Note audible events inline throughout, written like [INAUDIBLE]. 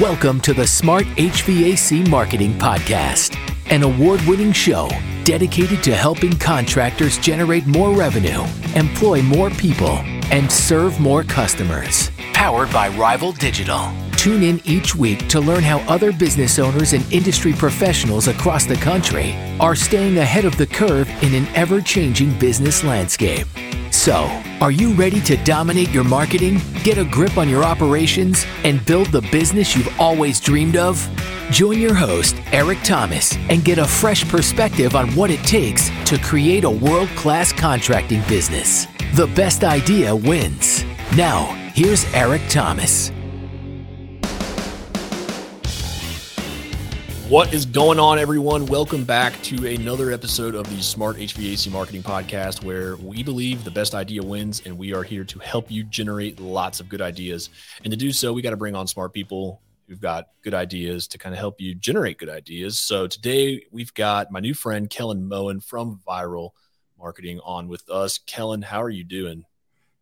Welcome to the Smart HVAC Marketing Podcast, an award winning show dedicated to helping contractors generate more revenue, employ more people, and serve more customers. Powered by Rival Digital. Tune in each week to learn how other business owners and industry professionals across the country are staying ahead of the curve in an ever changing business landscape. So, are you ready to dominate your marketing, get a grip on your operations, and build the business you've always dreamed of? Join your host, Eric Thomas, and get a fresh perspective on what it takes to create a world class contracting business. The best idea wins. Now, here's Eric Thomas. What is going on, everyone? Welcome back to another episode of the Smart HVAC Marketing Podcast, where we believe the best idea wins, and we are here to help you generate lots of good ideas. And to do so, we got to bring on smart people who've got good ideas to kind of help you generate good ideas. So today, we've got my new friend Kellen Moen from Vyral Marketing on with us. Kellen, how are you doing?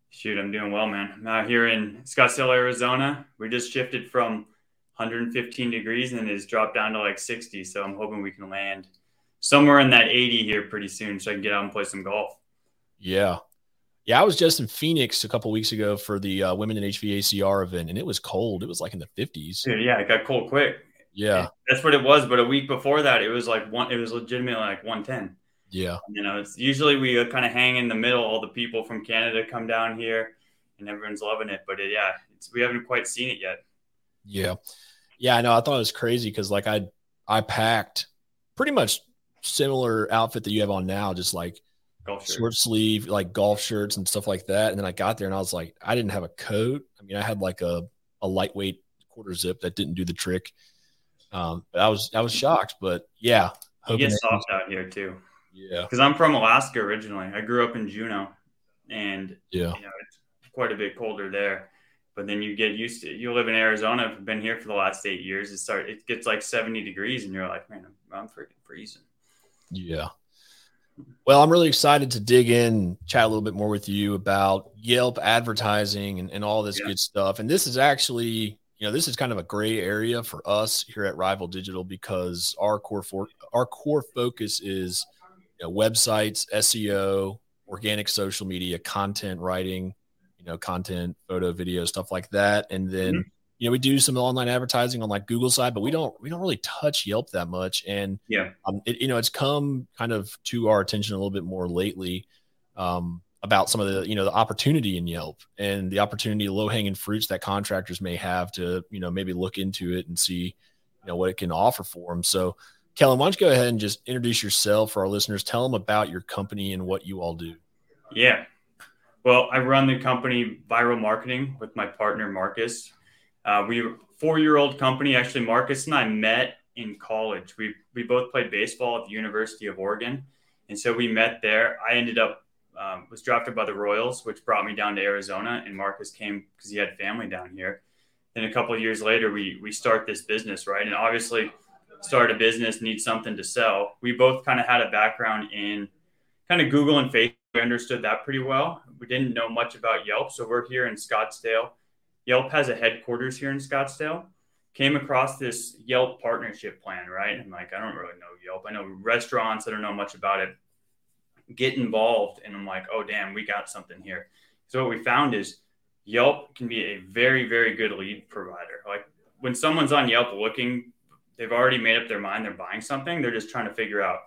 Shoot, I'm doing well, man. I'm out here in Scottsdale, Arizona. We just shifted from 115 degrees and it's dropped down to like 60. So I'm hoping we can land somewhere in that 80 here pretty soon so I can get out and play some golf. Yeah. Yeah, I was just in Phoenix a couple weeks ago for the uh, Women in HVACR event, and it was cold. It was like in the 50s. Dude, yeah, it got cold quick. Yeah, that's what it was. But a week before that, it was like one. It was legitimately like 110. Yeah, you know, it's usually we kind of hang in the middle. All the people from Canada come down here, and everyone's loving it. But it, uh, yeah, we haven't quite seen it yet. Yeah. Yeah, I know. I thought it was crazy because like I I packed pretty much similar outfit that you have on now, just like short sleeve, like golf shirts and stuff like that. And then I got there and I was like, I didn't have a coat. I mean, I had like a a lightweight quarter zip that didn't do the trick. Um, but I was I was shocked, but yeah, you get soft out here too. Yeah, because I'm from Alaska originally. I grew up in Juneau, and yeah, you know, it's quite a bit colder there but then you get used to you live in Arizona. I've been here for the last eight years. It start it gets like 70 degrees, and you're like, man, I'm, I'm freaking freezing. Yeah. Well, I'm really excited to dig in, chat a little bit more with you about Yelp advertising and, and all this yeah. good stuff. And this is actually, you know, this is kind of a gray area for us here at Rival Digital because our core for our core focus is you know, websites, SEO, organic social media, content writing, know, content, photo, video, stuff like that. And then, mm-hmm. you know, we do some online advertising on like Google side, but we don't we don't really touch Yelp that much. And yeah, um, it, you know, it's come kind of to our attention a little bit more lately. Um, about some of the you know the opportunity in Yelp and the opportunity low hanging fruits that contractors may have to you know maybe look into it and see you know what it can offer for them. So, Kellen, why don't you go ahead and just introduce yourself for our listeners? Tell them about your company and what you all do. Yeah, well, I run the company Vyral Marketing with my partner Marcus. Uh, we four-year-old company. Actually, Marcus and I met in college. We we both played baseball at the University of Oregon, and so we met there. I ended up um, was drafted by the Royals, which brought me down to Arizona, and Marcus came because he had family down here. Then a couple years later, we we start this business, right? And obviously, start a business needs something to sell. We both kind of had a background in kind of Google and Facebook we understood that pretty well. We didn't know much about Yelp, so we're here in Scottsdale. Yelp has a headquarters here in Scottsdale. Came across this Yelp partnership plan, right? I'm like, I don't really know Yelp. I know restaurants. I don't know much about it. Get involved, and I'm like, oh damn, we got something here. So what we found is Yelp can be a very, very good lead provider. Like when someone's on Yelp looking, they've already made up their mind they're buying something. They're just trying to figure out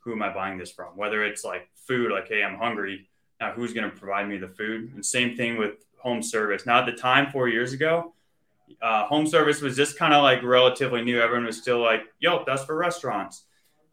who am I buying this from? Whether it's like food, like, hey, I'm hungry. Now, who's going to provide me the food? And same thing with home service. Now, at the time, four years ago, uh, home service was just kind of like relatively new. Everyone was still like, yo, that's for restaurants.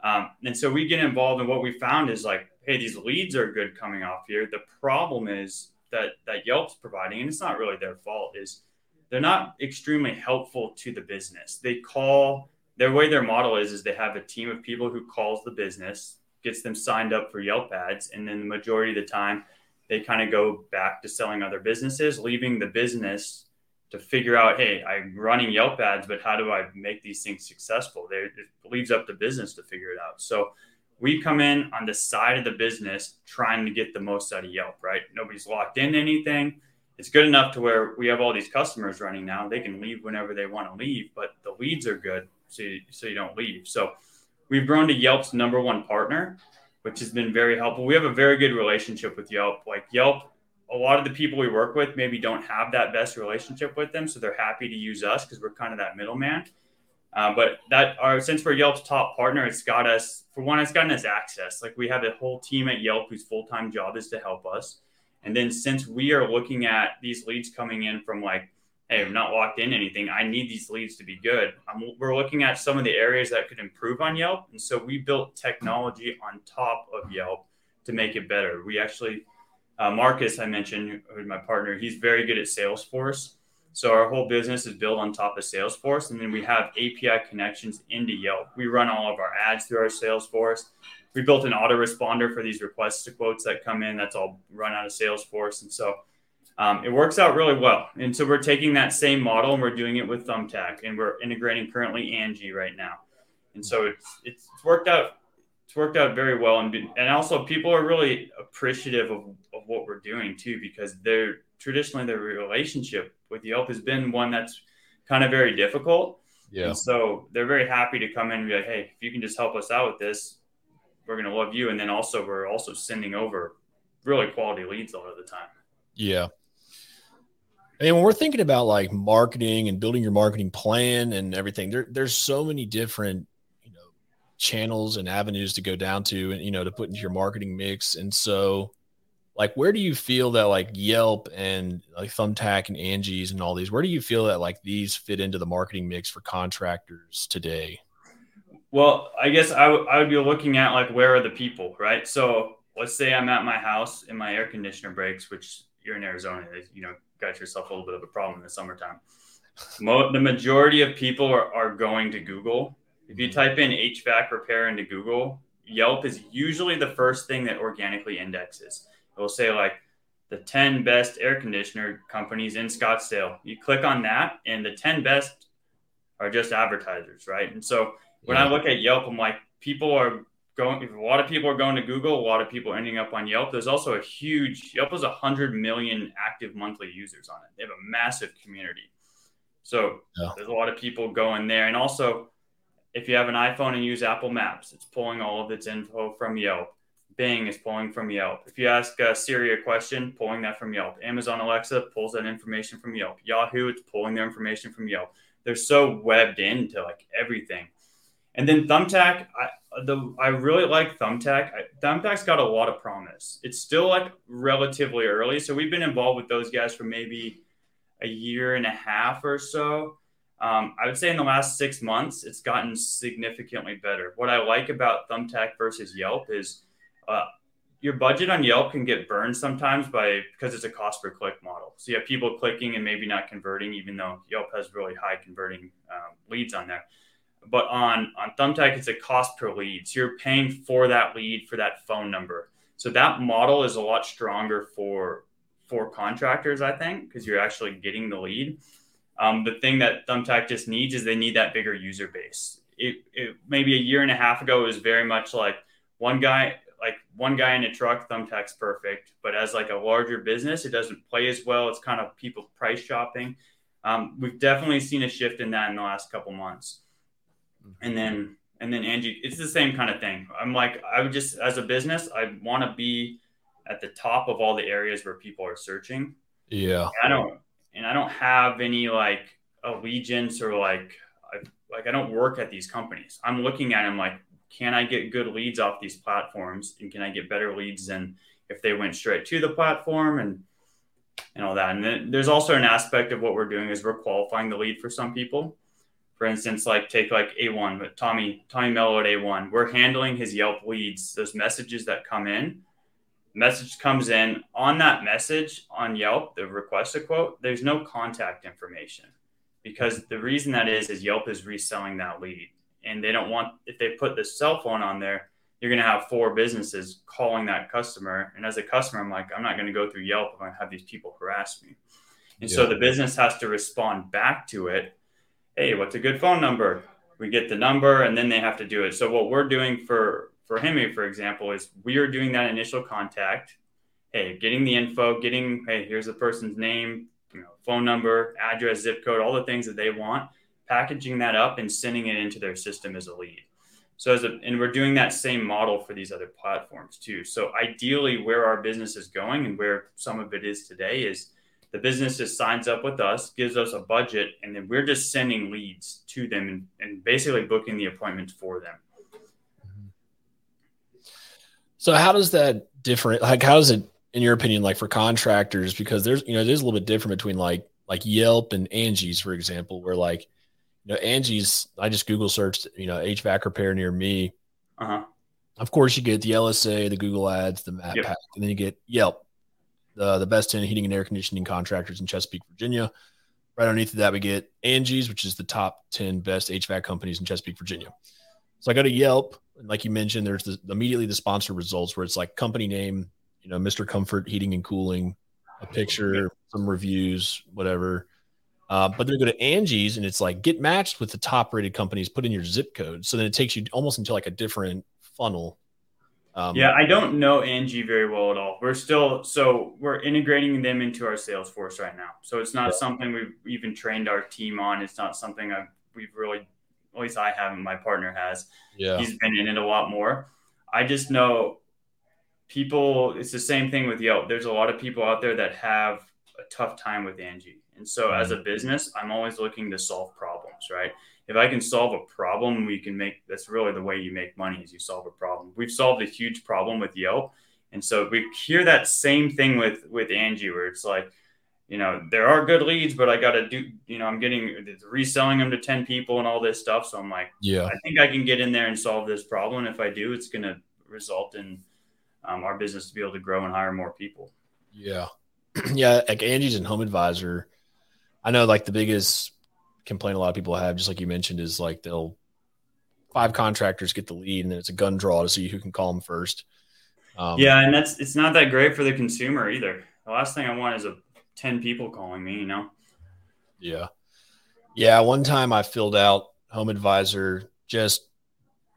Um, and so we get involved, and what we found is like, hey, these leads are good coming off here. The problem is that that Yelp's providing, and it's not really their fault, is they're not extremely helpful to the business. They call their way their model is is they have a team of people who calls the business gets them signed up for yelp ads and then the majority of the time they kind of go back to selling other businesses leaving the business to figure out hey i'm running yelp ads but how do i make these things successful they, it leaves up to business to figure it out so we come in on the side of the business trying to get the most out of yelp right nobody's locked in anything it's good enough to where we have all these customers running now. They can leave whenever they want to leave, but the leads are good, so you, so you don't leave. So we've grown to Yelp's number one partner, which has been very helpful. We have a very good relationship with Yelp. Like Yelp, a lot of the people we work with maybe don't have that best relationship with them, so they're happy to use us because we're kind of that middleman. Uh, but that our since we're Yelp's top partner, it's got us for one, it's gotten us access. Like we have a whole team at Yelp whose full time job is to help us. And then since we are looking at these leads coming in from like, hey, I'm not locked in anything, I need these leads to be good. Um, we're looking at some of the areas that could improve on Yelp. And so we built technology on top of Yelp to make it better. We actually, uh, Marcus, I mentioned, who's my partner, he's very good at Salesforce. So our whole business is built on top of Salesforce, and then we have API connections into Yelp. We run all of our ads through our Salesforce we built an autoresponder for these requests to quotes that come in. That's all run out of Salesforce, and so um, it works out really well. And so we're taking that same model and we're doing it with Thumbtack, and we're integrating currently Angie right now. And so it's it's worked out. It's worked out very well, and and also people are really appreciative of, of what we're doing too, because they're traditionally their relationship with Yelp has been one that's kind of very difficult. Yeah. And so they're very happy to come in and be like, hey, if you can just help us out with this, we're going to love you. And then also, we're also sending over really quality leads a lot of the time. Yeah. And when we're thinking about like marketing and building your marketing plan and everything, there, there's so many different, you know, channels and avenues to go down to and, you know, to put into your marketing mix. And so, like, where do you feel that like Yelp and like Thumbtack and Angie's and all these, where do you feel that like these fit into the marketing mix for contractors today? Well, I guess I, w- I would be looking at like where are the people, right? So let's say I'm at my house and my air conditioner breaks, which you're in Arizona, you know, got yourself a little bit of a problem in the summertime. Mo- the majority of people are, are going to Google. If you mm-hmm. type in HVAC repair into Google, Yelp is usually the first thing that organically indexes. It will say like the 10 best air conditioner companies in Scottsdale. You click on that, and the 10 best are just advertisers, right? And so when yeah. I look at Yelp, I'm like, people are going. A lot of people are going to Google. A lot of people ending up on Yelp. There's also a huge Yelp has hundred million active monthly users on it. They have a massive community. So yeah. there's a lot of people going there, and also if you have an iPhone and use Apple Maps, it's pulling all of its info from Yelp. Bing is pulling from Yelp. If you ask uh, Siri a question, pulling that from Yelp. Amazon Alexa pulls that information from Yelp. Yahoo, it's pulling their information from Yelp. They're so webbed into like everything. And then Thumbtack, I, the I really like Thumbtack. Thumbtack's got a lot of promise. It's still like relatively early, so we've been involved with those guys for maybe a year and a half or so. Um, I would say in the last six months, it's gotten significantly better. What I like about Thumbtack versus Yelp is uh, your budget on Yelp can get burned sometimes by because it's a cost per click model. So you have people clicking and maybe not converting, even though Yelp has really high converting um, leads on there but on on Thumbtack, it's a cost per lead. So you're paying for that lead for that phone number. So that model is a lot stronger for for contractors, I think, because you're actually getting the lead. Um, the thing that Thumbtack just needs is they need that bigger user base. It, it maybe a year and a half ago it was very much like one guy like one guy in a truck thumbtack's perfect but as like a larger business it doesn't play as well it's kind of people price shopping um, we've definitely seen a shift in that in the last couple months and then and then Angie, it's the same kind of thing. I'm like, I would just as a business, I want to be at the top of all the areas where people are searching. Yeah, and I don't, and I don't have any like allegiance or like, I, like I don't work at these companies. I'm looking at them like, can I get good leads off these platforms, and can I get better leads than if they went straight to the platform and and all that. And then there's also an aspect of what we're doing is we're qualifying the lead for some people for instance, like take like A1, but Tommy, Tommy Mello at A1, we're handling his Yelp leads, those messages that come in. Message comes in on that message on Yelp, the request a quote, there's no contact information because the reason that is, is Yelp is reselling that lead and they don't want, if they put the cell phone on there, you're going to have four businesses calling that customer. And as a customer, I'm like, I'm not going to go through Yelp. If to have these people harass me. And yeah. so the business has to respond back to it hey, what's a good phone number? We get the number and then they have to do it. So what we're doing for for Hemi, for example, is we are doing that initial contact hey, getting the info, getting, hey, here's the person's name, you know, phone number, address, zip code, all the things that they want, packaging that up and sending it into their system as a lead. So as a, and we're doing that same model for these other platforms too. So ideally where our business is going and where some of it is today is the business just signs up with us, gives us a budget, and then we're just sending leads to them and, and basically booking the appointments for them. So how does that different like how does it in your opinion like for contractors because there's you know there's a little bit different between like like Yelp and Angie's for example where like you know Angie's I just Google searched you know HVAC repair near me. Uh-huh. Of course you get the LSA, the Google ads, the map yep. pack, and then you get Yelp, the the best 10 heating and air conditioning contractors in Chesapeake, Virginia. Right underneath that we get Angie's, which is the top 10 best HVAC companies in Chesapeake, Virginia. So I go to Yelp, and like you mentioned, there's the, immediately the sponsor results where it's like company name, you know, Mr. Comfort Heating and Cooling, a picture, some reviews, whatever. Uh, but then go to Angie's and it's like get matched with the top rated companies, put in your zip code. So then it takes you almost into like a different funnel. Um, yeah, I don't know Angie very well at all. We're still so we're integrating them into our Salesforce right now. So it's not yeah. something we've even trained our team on. It's not something I've, we've really at least I haven't, my partner has. Yeah. He's been in it a lot more. I just know people, it's the same thing with Yelp. There's a lot of people out there that have a tough time with Angie. And so as a mm-hmm. business, I'm always looking to solve problems, right? If I can solve a problem, we can make that's really the way you make money is you solve a problem. We've solved a huge problem with Yelp. And so we hear that same thing with with Angie where it's like, you know, there are good leads, but I got to do, you know, I'm getting reselling them to 10 people and all this stuff. So I'm like, yeah, I think I can get in there and solve this problem. If I do, it's going to result in um, our business to be able to grow and hire more people. Yeah. [CLEARS THROAT] yeah. Like Angie's and Home Advisor. I know like the biggest complaint a lot of people have, just like you mentioned, is like they'll five contractors get the lead and then it's a gun draw to see who can call them first. Um, yeah. And that's, it's not that great for the consumer either. The last thing I want is a 10 people calling me, you know? Yeah. Yeah. One time I filled out Home Advisor just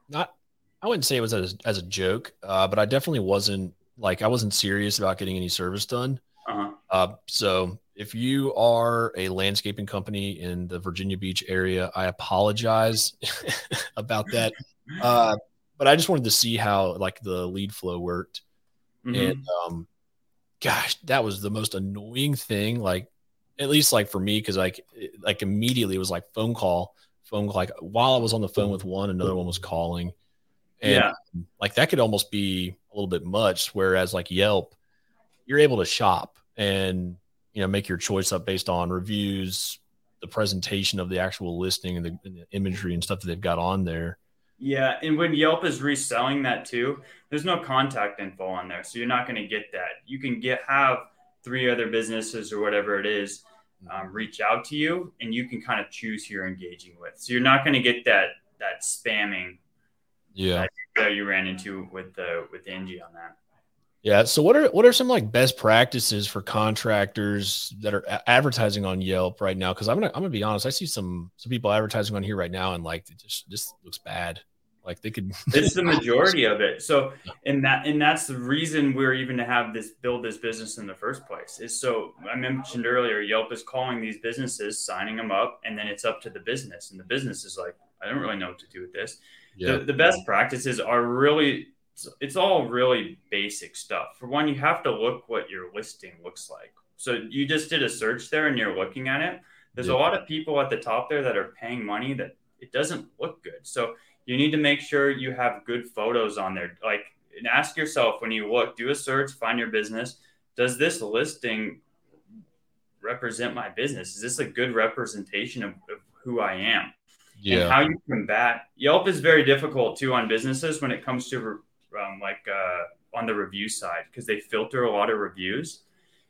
not, I wouldn't say it was as, as a joke, uh, but I definitely wasn't like, I wasn't serious about getting any service done. Uh-huh. Uh, so if you are a landscaping company in the Virginia Beach area, I apologize [LAUGHS] about that. Uh, but I just wanted to see how like the lead flow worked. Mm-hmm. And um, gosh, that was the most annoying thing. Like, at least like for me, because like like immediately it was like phone call, phone call. Like while I was on the phone with one, another one was calling, and yeah. like that could almost be a little bit much. Whereas like Yelp, you're able to shop and you know make your choice up based on reviews, the presentation of the actual listing and the, and the imagery and stuff that they've got on there. Yeah, and when Yelp is reselling that too, there's no contact info on there, so you're not going to get that. You can get have three other businesses or whatever it is um, reach out to you, and you can kind of choose who you're engaging with. So you're not going to get that that spamming. Yeah, that, you ran into with the with Angie on that. Yeah. So what are what are some like best practices for contractors that are advertising on Yelp right now? Because I'm gonna I'm gonna be honest, I see some some people advertising on here right now, and like it just this looks bad. Like they could. [LAUGHS] it's the majority of it. So, and that and that's the reason we're even to have this build this business in the first place. Is so I mentioned earlier, Yelp is calling these businesses, signing them up, and then it's up to the business, and the business is like, I don't really know what to do with this. Yeah. The, the best practices are really it's all really basic stuff. For one, you have to look what your listing looks like. So you just did a search there and you're looking at it. There's yeah. a lot of people at the top there that are paying money that it doesn't look good. So you need to make sure you have good photos on there. Like, and ask yourself when you look, do a search, find your business. Does this listing represent my business? Is this a good representation of, of who I am? Yeah. And how you combat Yelp is very difficult too on businesses when it comes to um, like uh, on the review side because they filter a lot of reviews.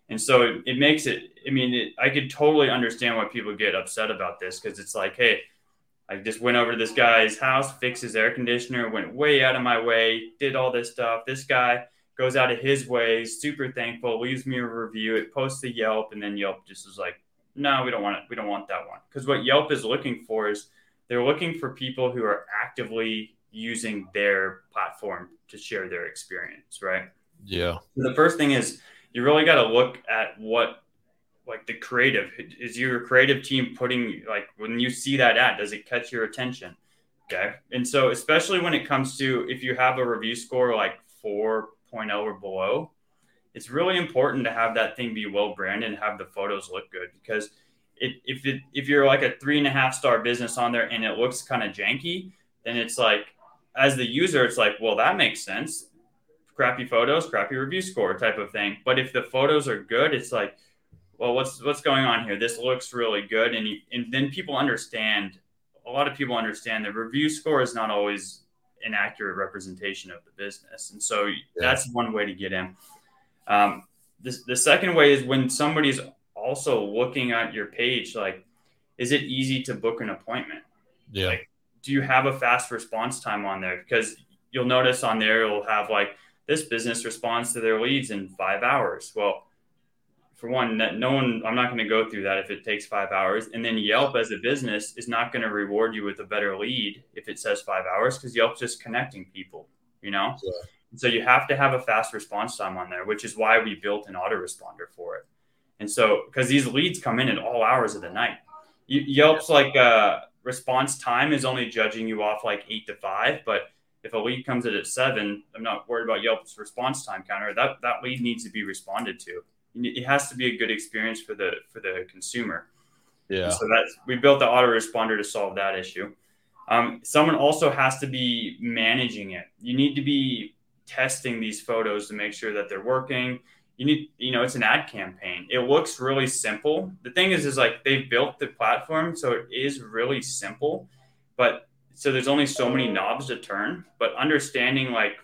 And so it, it makes it, I mean, it, I could totally understand why people get upset about this because it's like, hey, I just went over to this guy's house, fixed his air conditioner, went way out of my way, did all this stuff. This guy goes out of his way, super thankful, leaves me a review, it posts to Yelp, and then Yelp just is like, no, we don't want it. We don't want that one. Because what Yelp is looking for is they're looking for people who are actively using their platform to share their experience, right? Yeah. The first thing is you really got to look at what like the creative is your creative team putting like when you see that ad does it catch your attention okay and so especially when it comes to if you have a review score like 4.0 or below it's really important to have that thing be well branded and have the photos look good because it, if it, if you're like a three and a half star business on there and it looks kind of janky then it's like as the user it's like well that makes sense crappy photos crappy review score type of thing but if the photos are good it's like well, what's what's going on here? This looks really good, and you, and then people understand. A lot of people understand the review score is not always an accurate representation of the business, and so yeah. that's one way to get in. Um, the, the second way is when somebody's also looking at your page, like, is it easy to book an appointment? Yeah. Like, do you have a fast response time on there? Because you'll notice on there it'll have like this business responds to their leads in five hours. Well, for one, no one, I'm not going to go through that if it takes five hours. And then Yelp as a business is not going to reward you with a better lead if it says five hours because Yelp's just connecting people, you know? Yeah. So you have to have a fast response time on there, which is why we built an autoresponder for it. And so, because these leads come in at all hours of the night, Yelp's like uh, response time is only judging you off like eight to five, but if a lead comes in at seven, I'm not worried about Yelp's response time counter. That that lead needs to be responded to it has to be a good experience for the for the consumer. Yeah. And so that's we built the autoresponder to solve that issue. Um, someone also has to be managing it. You need to be testing these photos to make sure that they're working. You need, you know, it's an ad campaign. It looks really simple. The thing is, is like they built the platform, so it is really simple. But so there's only so many knobs to turn. But understanding like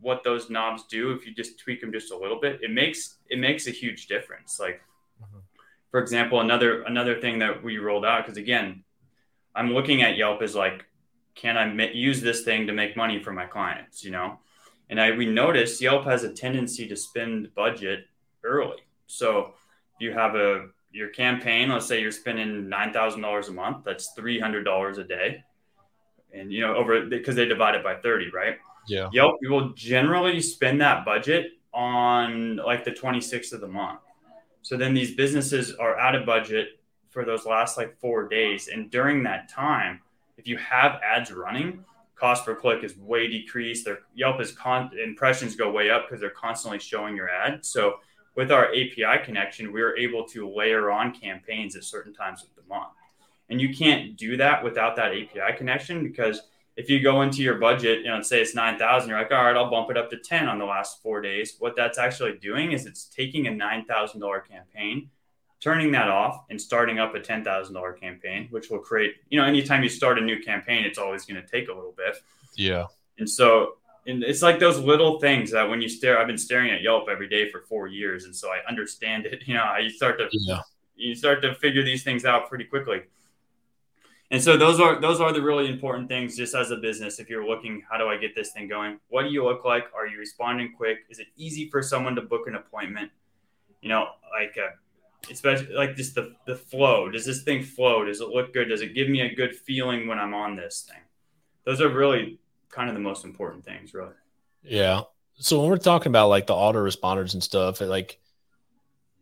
what those knobs do if you just tweak them just a little bit it makes it makes a huge difference like mm-hmm. for example another another thing that we rolled out because again i'm looking at yelp as like can i ma- use this thing to make money for my clients you know and i we noticed yelp has a tendency to spend budget early so you have a your campaign let's say you're spending $9000 a month that's $300 a day and you know over because they divide it by 30 right yeah. Yelp will generally spend that budget on like the 26th of the month. So then these businesses are out of budget for those last like four days. And during that time, if you have ads running, cost per click is way decreased. Their Yelp is con impressions go way up because they're constantly showing your ad. So with our API connection, we're able to layer on campaigns at certain times of the month. And you can't do that without that API connection because if you go into your budget, you know, say it's 9,000, you're like, all right, I'll bump it up to 10 on the last four days. What that's actually doing is it's taking a $9,000 campaign, turning that off and starting up a $10,000 campaign, which will create, you know, anytime you start a new campaign, it's always going to take a little bit. Yeah. And so, and it's like those little things that when you stare, I've been staring at Yelp every day for four years. And so I understand it, [LAUGHS] you know, you start to, yeah. you start to figure these things out pretty quickly and so those are those are the really important things just as a business if you're looking how do i get this thing going what do you look like are you responding quick is it easy for someone to book an appointment you know like uh, especially like just the, the flow does this thing flow does it look good does it give me a good feeling when i'm on this thing those are really kind of the most important things really yeah so when we're talking about like the autoresponders and stuff like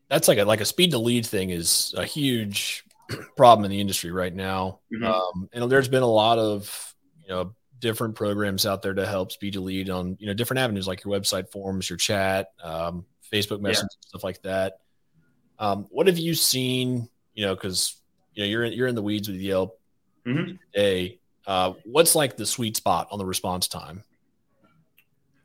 that's like a like a speed to lead thing is a huge [CLEARS THROAT] problem in the industry right now. Mm-hmm. Um, and there's been a lot of you know different programs out there to help speed to lead on you know different avenues like your website forms, your chat, um, Facebook Messenger, yeah. stuff like that. Um, what have you seen? You know, because you know you're in, you're in the weeds with Yelp mm-hmm. today. Uh, what's like the sweet spot on the response time?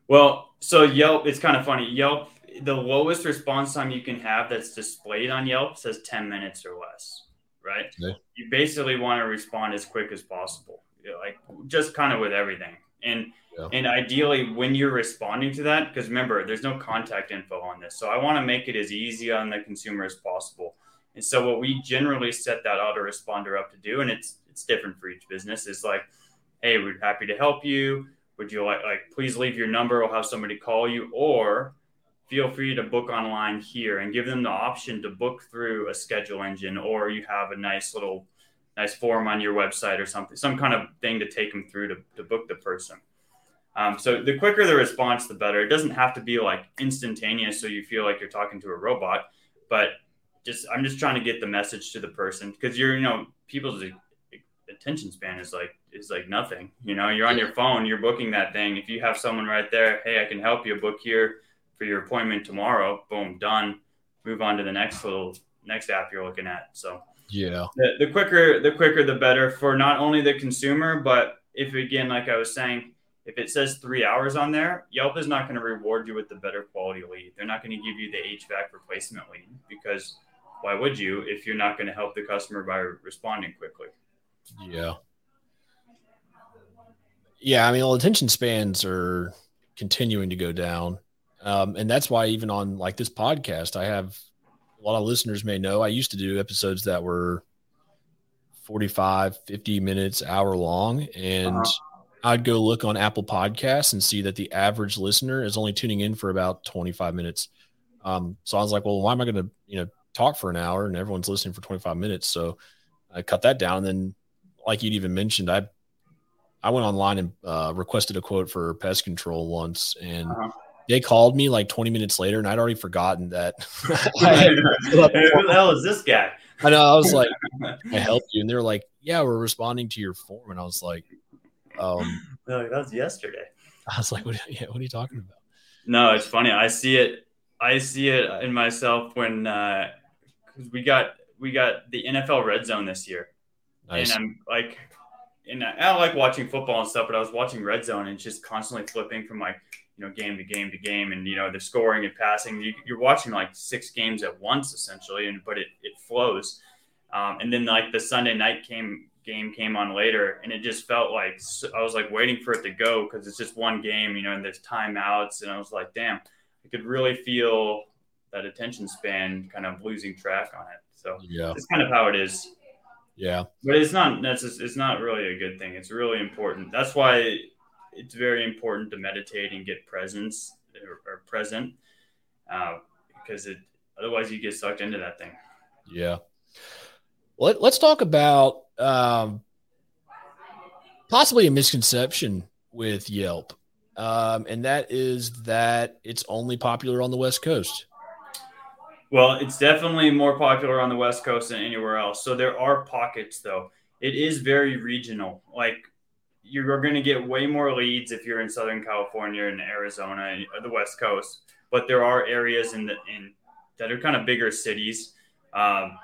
Well, so Yelp, it's kind of funny. Yelp, the lowest response time you can have that's displayed on Yelp says 10 minutes or less right? Yeah. You basically want to respond as quick as possible, like just kind of with everything. And and ideally, when you're responding to that, because remember, there's no contact info on this, so I want to make it as easy on the consumer as possible. And so, what we generally set that autoresponder up to do, and it's it's different for each business, is like, hey, we're happy to help you. Would you like like please leave your number? We'll have somebody call you, or feel free to book online here and give them the option to book through a schedule engine or you have a nice little nice form on your website or something some kind of thing to take them through to, to book the person Um, so the quicker the response, the better. It doesn't have to be like instantaneous, so you feel like you're talking to a robot, but just I'm just trying to get the message to the person because you're you know people's attention span is like is like nothing. You know, you're on your phone, you're booking that thing. If you have someone right there, hey, I can help you book here for your appointment tomorrow. Boom, done. Move on to the next little next app you're looking at. So yeah, the, the quicker the quicker the better for not only the consumer, but if again, like I was saying, if it says three hours on there, Yelp is not going to reward you with the better quality lead. They're not going to give you the HVAC replacement lead because why would you if you're not going to help the customer by responding quickly? Yeah. Yeah, I mean, well, attention spans are continuing to go down. Um, and that's why even on like this podcast, I have a lot of listeners may know I used to do episodes that were 45, 50 minutes, hour long. And uh-huh. I'd go look on Apple Podcasts and see that the average listener is only tuning in for about 25 minutes. Um, so I was like, well, why am I going to, you know, talk for an hour and everyone's listening for 25 minutes? So I cut that down. And then like you'd even mentioned, I I went online and uh, requested a quote for pest control once, and uh-huh. they called me like 20 minutes later, and I'd already forgotten that. [LAUGHS] [LAUGHS] Who the hell is this guy? I know. I was like, [LAUGHS] I helped you, and they were like, "Yeah, we're responding to your form," and I was like, um, [LAUGHS] like, "That was yesterday." I was like, "What? Yeah, what are you talking about?" No, it's funny. I see it. I see it in myself when uh, because we got we got the NFL Red Zone this year, Nice. And I'm like, and I don't like watching football and stuff, but I was watching Red Zone and just constantly flipping from like, you know, game to game to game, and you know, they're scoring and passing. You, are watching like six games at once essentially, and but it it flows. Um, and then like the Sunday night came game came on later, and it just felt like I was like waiting for it to go because it's just one game, you know, and there's timeouts, and I was like, damn, I could really feel that attention span kind of losing track on it. So yeah, it's kind of how it is. Yeah, but it's not that's it's not really a good thing. It's really important. That's why it's very important to meditate and get presence or, or present, uh, because it otherwise you get sucked into that thing. Yeah. Let, let's talk about um, possibly a misconception with Yelp, um, and that is that it's only popular on the West Coast. Well, it's definitely more popular on the West Coast than anywhere else. So there are pockets, though. It is very regional. Like you're going to get way more leads if you're in Southern California and Arizona, or the West Coast. But there are areas in the in that are kind of bigger cities. Um,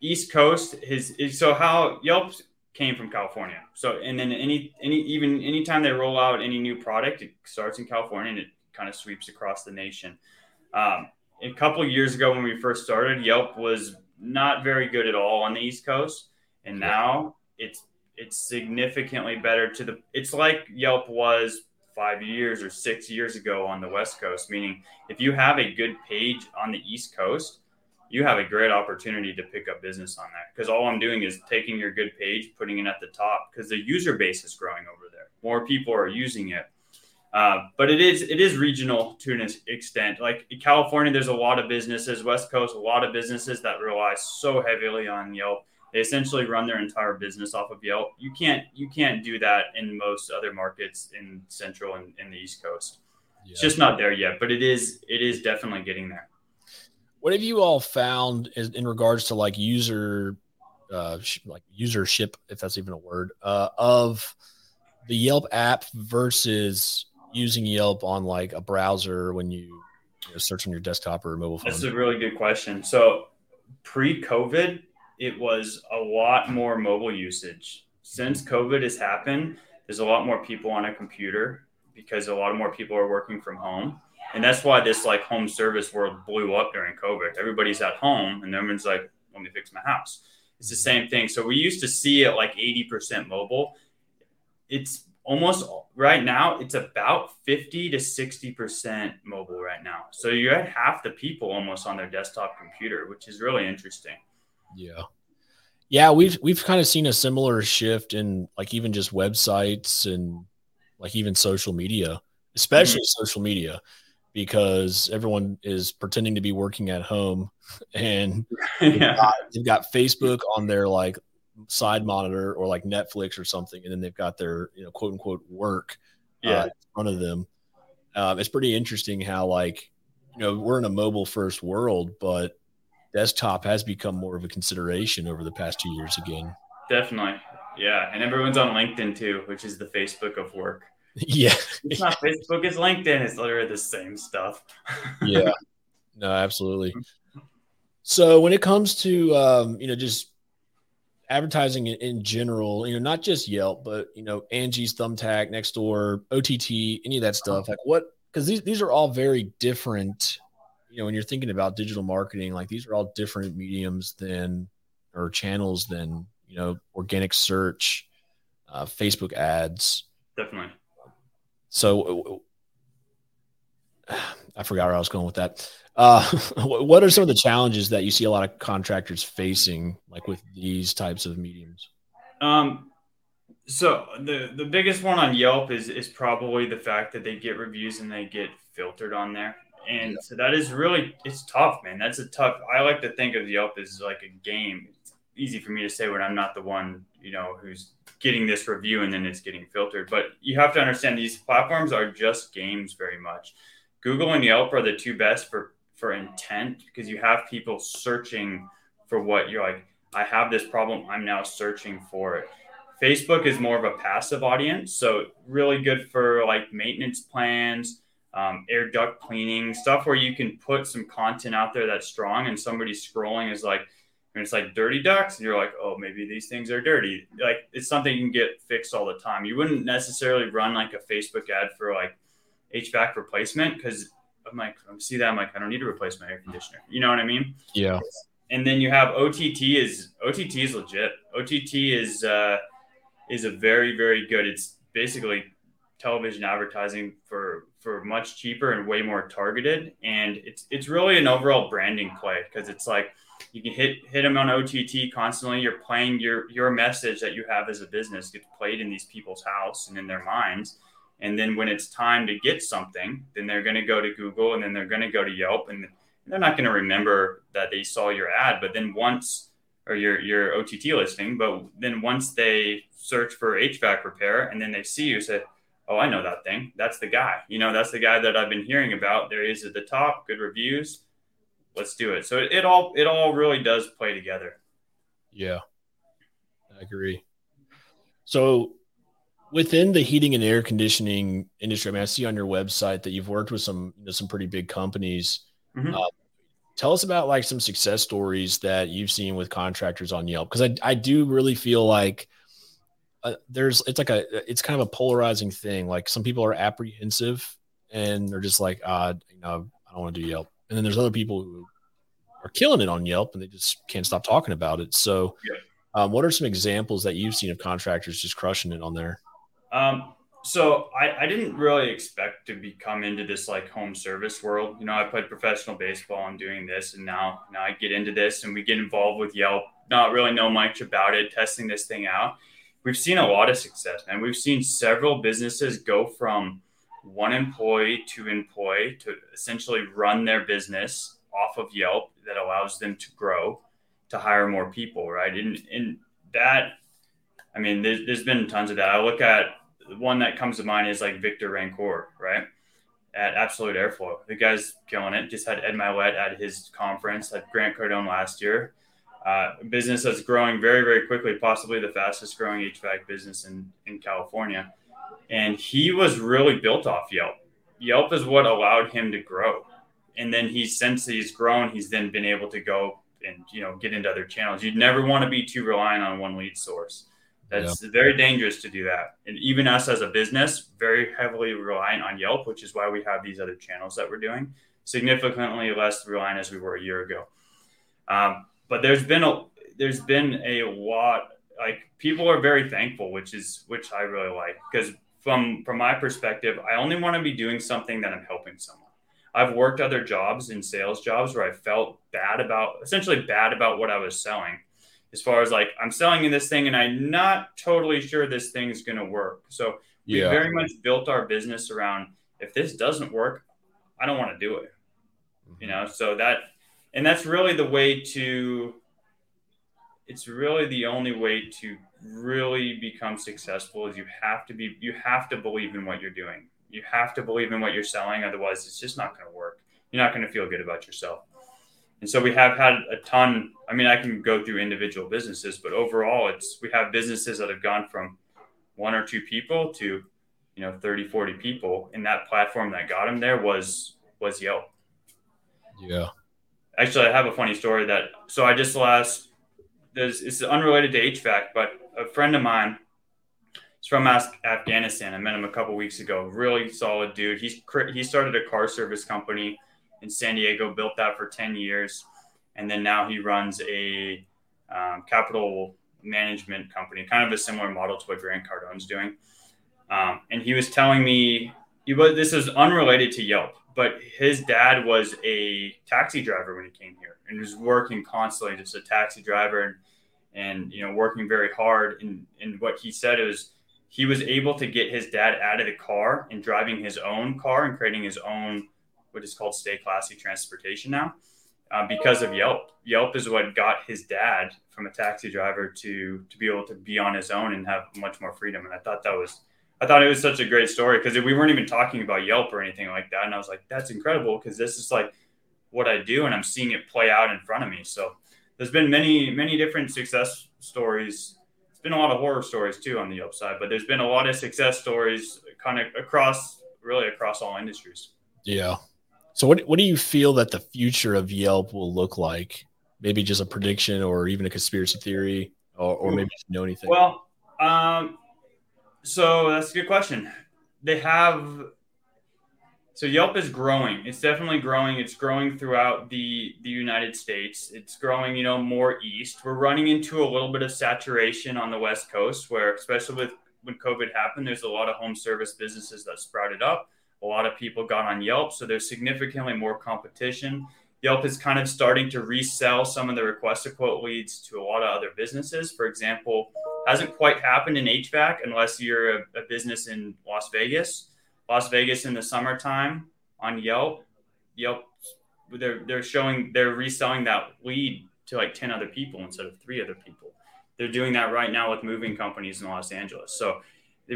East Coast is, is so how Yelp came from California. So and then any any even anytime they roll out any new product, it starts in California and it kind of sweeps across the nation. Um, a couple years ago when we first started, Yelp was not very good at all on the East Coast, and now it's it's significantly better to the. It's like Yelp was five years or six years ago on the West Coast. Meaning, if you have a good page on the East Coast, you have a great opportunity to pick up business on that. Because all I'm doing is taking your good page, putting it at the top, because the user base is growing over there. More people are using it uh, but it is it is regional to an extent. Like in California, there's a lot of businesses. West Coast, a lot of businesses that rely so heavily on Yelp. They essentially run their entire business off of Yelp. You can't you can't do that in most other markets in Central and in the East Coast. Yeah. It's just not there yet, but it is it is definitely getting there. What have you all found in regards to like user uh, like usership, if that's even a word, uh, of the Yelp app versus using Yelp on like a browser when you, you know, search on your desktop or mobile phone? That's a really good question. So pre-COVID, it was a lot more mobile usage. Since COVID has happened, there's a lot more people on a computer because a lot more people are working from home. And that's why this like home service world blew up during COVID. Everybody's at home and everyone's like, let me fix my house. It's the same thing. So we used to see it like 80% mobile. It's almost right now it's about 50 to 60% mobile right now so you're at half the people almost on their desktop computer which is really interesting yeah yeah we've we've kind of seen a similar shift in like even just websites and like even social media especially mm-hmm. social media because everyone is pretending to be working at home [LAUGHS] and [LAUGHS] yeah. they've, got, they've got facebook on their like side monitor or like Netflix or something, and then they've got their you know quote unquote work yeah. Uh, in front of them. Um, it's pretty interesting how like you know we're in a mobile first world, but desktop has become more of a consideration over the past two years again. Definitely, yeah, and everyone's on LinkedIn too, which is the Facebook of work. Yeah, it's not Facebook; it's LinkedIn. It's literally the same stuff. [LAUGHS] yeah, no, absolutely. So when it comes to um, you know just advertising in, in, general, you know, not just Yelp, but you know, Angie's, Thumbtack, Nextdoor, OTT, any of that stuff. Like what? Because these these are all very different. You know, when you're thinking about digital marketing, like these are all different mediums than or channels than you know organic search, uh, Facebook ads. Definitely. So I forgot where I was going with that. Uh, [LAUGHS] what are some of the challenges that you see a lot of contractors facing, like with these types of mediums? Um, so the the biggest one on Yelp is is probably the fact that they get reviews and they get filtered on there, and yeah. so that is really it's tough, man. That's a tough. I like to think of Yelp as like a game. It's easy for me to say when I'm not the one, you know, who's getting this review and then it's getting filtered. But you have to understand these platforms are just games very much. Google and Yelp are the two best for for intent because you have people searching for what you're like i have this problem i'm now searching for it facebook is more of a passive audience so really good for like maintenance plans um, air duct cleaning stuff where you can put some content out there that's strong and somebody scrolling is like and it's like dirty ducts and you're like oh maybe these things are dirty like it's something you can get fixed all the time you wouldn't necessarily run like a facebook ad for like hvac replacement because I'm like, I see that. I'm like, I don't need to replace my air conditioner. You know what I mean? Yeah. And then you have OTT is OTT is legit. OTT is uh, is a very very good. It's basically television advertising for for much cheaper and way more targeted. And it's it's really an overall branding play because it's like you can hit hit them on OTT constantly. You're playing your your message that you have as a business gets played in these people's house and in their minds and then when it's time to get something, then they're going to go to Google and then they're going to go to Yelp and they're not going to remember that they saw your ad. But then once, or your, your OTT listing, but then once they search for HVAC repair and then they see you say, Oh, I know that thing. That's the guy. You know, that's the guy that I've been hearing about. There he is at the top, good reviews. Let's do it. So it, it all it all really does play together. Yeah. I agree. So within the heating and air conditioning industry, I mean, I see on your website that you've worked with some you know, some pretty big companies. Mm-hmm. Uh, tell us about like some success stories that you've seen with contractors on Yelp because I I do really feel like uh, there's it's like a it's kind of a polarizing thing. Like some people are apprehensive and they're just like, ah, you know, I don't want to do Yelp, and then there's other people who are killing it on Yelp and they just can't stop talking about it. So. Yeah. Um, what are some examples that you've seen of contractors just crushing it on there? Um, so I, I didn't really expect to become into this like home service world. You know, I played professional baseball and doing this, and now now I get into this and we get involved with Yelp. Not really know much about it, testing this thing out. We've seen a lot of success, and we've seen several businesses go from one employee to employ to essentially run their business off of Yelp that allows them to grow to hire more people, right? And, and that, I mean, there's, there's been tons of that. I look at one that comes to mind is like Victor Rancour, right? At Absolute Airflow. The guy's killing it. Just had Ed Mylett at his conference at Grant Cardone last year. Uh, business that's growing very, very quickly, possibly the fastest growing HVAC business in, in California. And he was really built off Yelp. Yelp is what allowed him to grow. And then he, since he's grown, he's then been able to go and, you know, get into other channels. You'd never want to be too reliant on one lead source. That's yeah. very dangerous to do that. And even us as a business, very heavily reliant on Yelp, which is why we have these other channels that we're doing, significantly less reliant as we were a year ago. Um, but there's been a there's been a lot like people are very thankful, which is which I really like because from from my perspective, I only want to be doing something that I'm helping someone. I've worked other jobs in sales jobs where I felt bad about essentially bad about what I was selling as far as like I'm selling in this thing and I'm not totally sure this thing is going to work. So we yeah. very much built our business around if this doesn't work, I don't want to do it. Mm-hmm. You know, so that and that's really the way to it's really the only way to really become successful is you have to be you have to believe in what you're doing. You have to believe in what you're selling, otherwise it's just not going to work. You're not going to feel good about yourself. And so we have had a ton. I mean, I can go through individual businesses, but overall, it's we have businesses that have gone from one or two people to you know 30 40 people and that platform that got them there was was yelp yeah actually i have a funny story that so i just last there's it's unrelated to hvac but a friend of mine is from afghanistan. I met him a couple weeks ago. Really solid dude. He's he started a car service company in san diego built that for 10 years and then now he runs a um, capital management company kind of a similar model to what grant cardone's doing. Um, and he was telling me he was this is unrelated to Yelp, but his dad was a taxi driver when he came here and was working constantly, just a taxi driver. And and you know working very hard. And and what he said is he was able to get his dad out of the car and driving his own car and creating his own what is called stay classy transportation now uh, because of Yelp. Yelp is what got his dad from a taxi driver to to be able to be on his own and have much more freedom. And I thought that was I thought it was such a great story because we weren't even talking about Yelp or anything like that. And I was like, that's incredible because this is like what I do and I'm seeing it play out in front of me. So there's been many, many different success stories. It's been a lot of horror stories too on the Yelp side, but there's been a lot of success stories kind of across, really across all industries. Yeah. So what, what do you feel that the future of Yelp will look like? Maybe just a prediction or even a conspiracy theory or, or maybe you know anything? Well, um, so that's a good question. They have so Yelp is growing. It's definitely growing. It's growing throughout the the United States. It's growing, you know, more east. We're running into a little bit of saturation on the West Coast, where especially with when COVID happened, there's a lot of home service businesses that sprouted up. A lot of people got on Yelp, so there's significantly more competition. Yelp is kind of starting to resell some of the request to quote leads to a lot of other businesses. For example, hasn't quite happened in HVAC unless you're a, a business in Las Vegas. Las Vegas in the summertime on Yelp, Yelp, they're they're showing they're reselling that lead to like ten other people instead of three other people. They're doing that right now with moving companies in Los Angeles. So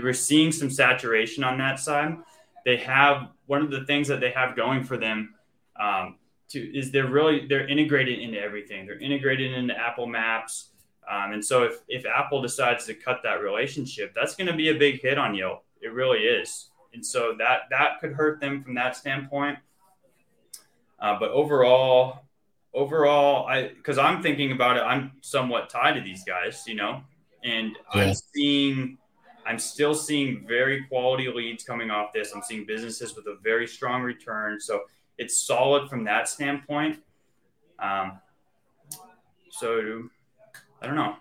were seeing some saturation on that side. They have one of the things that they have going for them um, to is they're really they're integrated into everything. They're integrated into Apple Maps. Um, and so if, if Apple decides to cut that relationship, that's going to be a big hit on Yelp. It really is. And so that that could hurt them from that standpoint. Uh, but overall, overall, I because I'm thinking about it, I'm somewhat tied to these guys, you know, and. I'm seeing, I'm still seeing very quality leads coming off this. I'm seeing businesses with a very strong return, so it's solid from that standpoint. Um, so I don't know,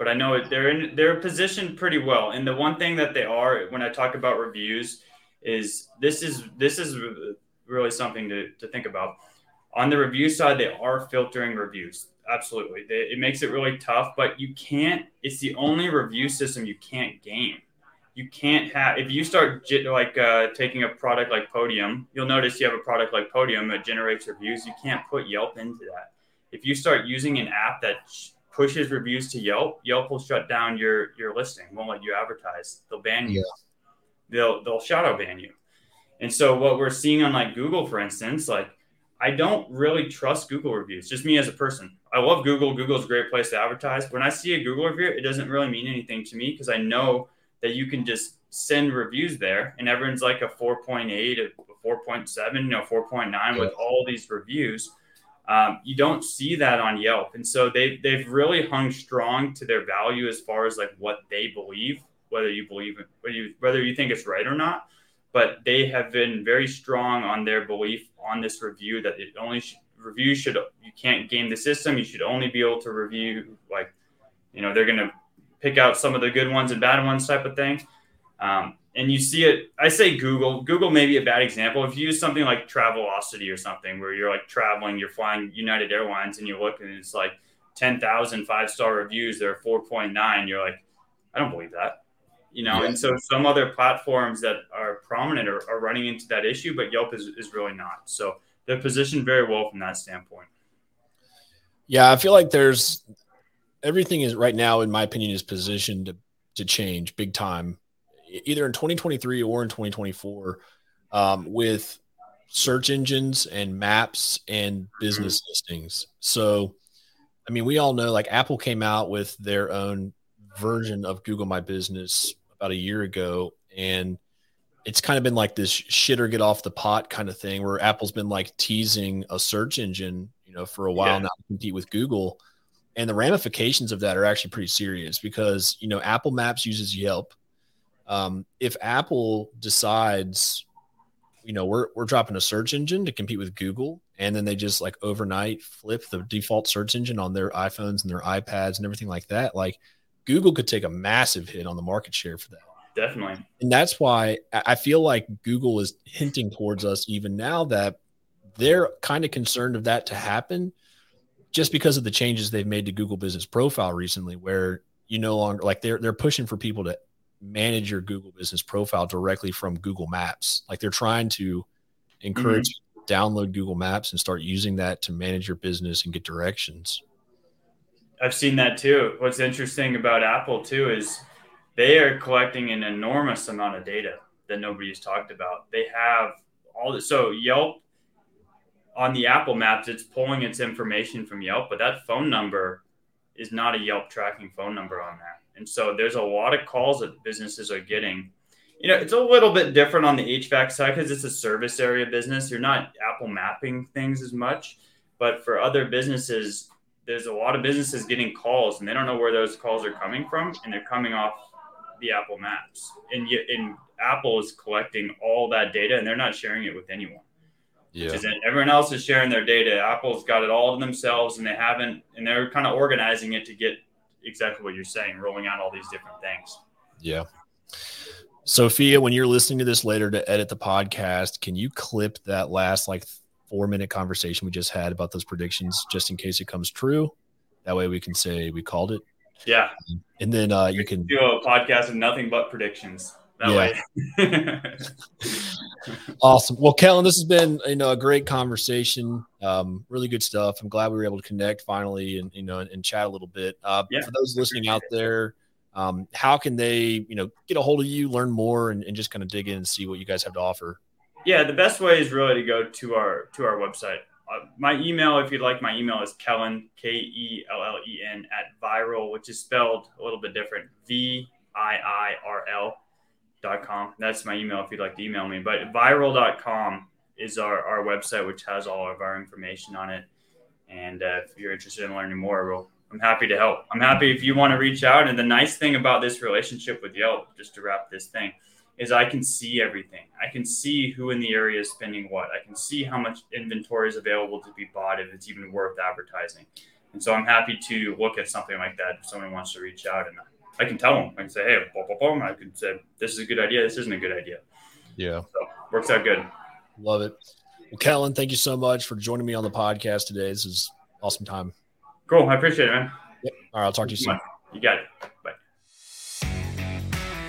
but I know they're in they're positioned pretty well. And the one thing that they are when I talk about reviews is this is this is really something to, to think about. On the review side, they are filtering reviews. Absolutely, they, it makes it really tough. But you can't. It's the only review system you can't game. You can't have if you start like uh, taking a product like Podium. You'll notice you have a product like Podium that generates reviews. You can't put Yelp into that. If you start using an app that pushes reviews to Yelp, Yelp will shut down your your listing, won't let you advertise. They'll ban you. Yeah. They'll they'll shadow ban you. And so what we're seeing on like Google, for instance, like I don't really trust Google reviews. Just me as a person. I love Google. Google's a great place to advertise. When I see a Google review, it doesn't really mean anything to me because I know that you can just send reviews there and everyone's like a 4.8, a 4.7, you know, 4.9 yeah. with all these reviews. Um, you don't see that on Yelp, and so they they've really hung strong to their value as far as like what they believe, whether you believe it, whether you, whether you think it's right or not. But they have been very strong on their belief on this review that it only sh- review should you can't game the system. You should only be able to review like you know they're going to pick out some of the good ones and bad ones type of thing. Um, and you see it i say google google may be a bad example. If you use something like travelocity or something where you're like traveling you're flying united airlines and you look and it's like 10,000 five star reviews they're 4.9 you're like i don't believe that you know? Yeah. and so some other platforms that are prominent are, are running into that issue but yelp is, is really not. So they're positioned very well from that standpoint. Yeah i feel like there's everything is right now, in my opinion, is positioned to, to change big time, either in 2023 or in 2024, um, with search engines and maps and business mm-hmm. listings. So, I mean, we all know like Apple came out with their own version of Google My Business about a year ago, and it's kind of been like this shit or get off the pot kind of thing where Apple's been like teasing a search engine, you know, for a while yeah. now to compete with Google. And the ramifications of that are actually pretty serious because, you know, Apple Maps uses Yelp. Um, if Apple decides, you know, we're, we're dropping a search engine to compete with Google, and then they just like overnight flip the default search engine on their iPhones and their iPads and everything like that, like Google could take a massive hit on the market share for that. Definitely. And that's why I feel like Google is hinting towards us even now that they're kind of concerned of that to happen just because of the changes they've made to Google Business Profile recently, where you no longer like they're they're pushing for people to manage your Google Business Profile directly from Google Maps. Like they're trying to encourage mm-hmm. you to download Google Maps and start using that to manage your business and get directions. I've seen that too. What's interesting about Apple too is they are collecting an enormous amount of data that nobody's talked about. They have all this. So Yelp on the Apple Maps, it's pulling its information from Yelp, but that phone number is not a Yelp tracking phone number on that. And so there's a lot of calls that businesses are getting. You know, it's a little bit different on the HVAC side because it's a service area business. You're not Apple mapping things as much, but for other businesses, there's a lot of businesses getting calls and they don't know where those calls are coming from, and they're coming off the Apple Maps, and yet, and Apple is collecting all that data, and they're not sharing it with anyone. Yeah. everyone else is sharing their data. Apple's got it all to themselves, and they haven't, and they're kind of organizing it to get exactly what you're saying, rolling out all these different things. Yeah. Sophia, when you're listening to this later to edit the podcast, can you clip that last like four minute conversation we just had about those predictions just in case it comes true? That way we can say we called it. Yeah. And then uh, you can do a podcast of nothing but predictions. That yeah. way. awesome. Well, Kellen, this has been you know a great conversation. Um, really good stuff. I'm glad we were able to connect finally and you know and, and chat a little bit. Uh, yeah. For those listening out there, um, how can they you know get a hold of you, learn more, and, and just kind of dig in and see what you guys have to offer? Yeah, the best way is really to go to our to our website, uh, my email, if you'd like my email, is Kellen, K E L L E N, at Vyral, which is spelled a little bit different, V I I R L dot com. That's my email if you'd like to email me. But vyral.com is our, our website, which has all of our information on it. And uh, if you're interested in learning more, we'll, I'm happy to help. I'm happy if you want to reach out. And the nice thing about this relationship with Yelp, just to wrap this thing, is I can see everything. I can see who in the area is spending what. I can see how much inventory is available to be bought if it's even worth advertising. And so I'm happy to look at something like that if someone wants to reach out and I can tell them. I can say, hey, boom, boom, boom. I can say, this is a good idea. This isn't a good idea. Yeah. So works out good. Love it. Well, Kellen, thank you so much for joining me on the podcast today. This is awesome time. Cool. I appreciate it, man. Yep. All right. I'll talk to you soon. You got it. Bye.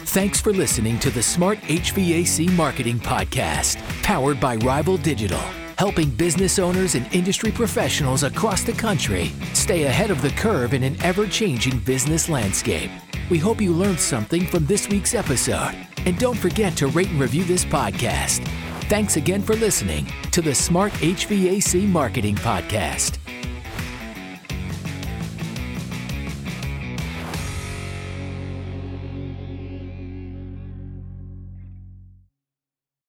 Thanks for listening to the Smart HVAC Marketing Podcast, powered by Rival Digital, helping business owners and industry professionals across the country stay ahead of the curve in an ever changing business landscape. We hope you learned something from this week's episode. And don't forget to rate and review this podcast. Thanks again for listening to the Smart HVAC Marketing Podcast.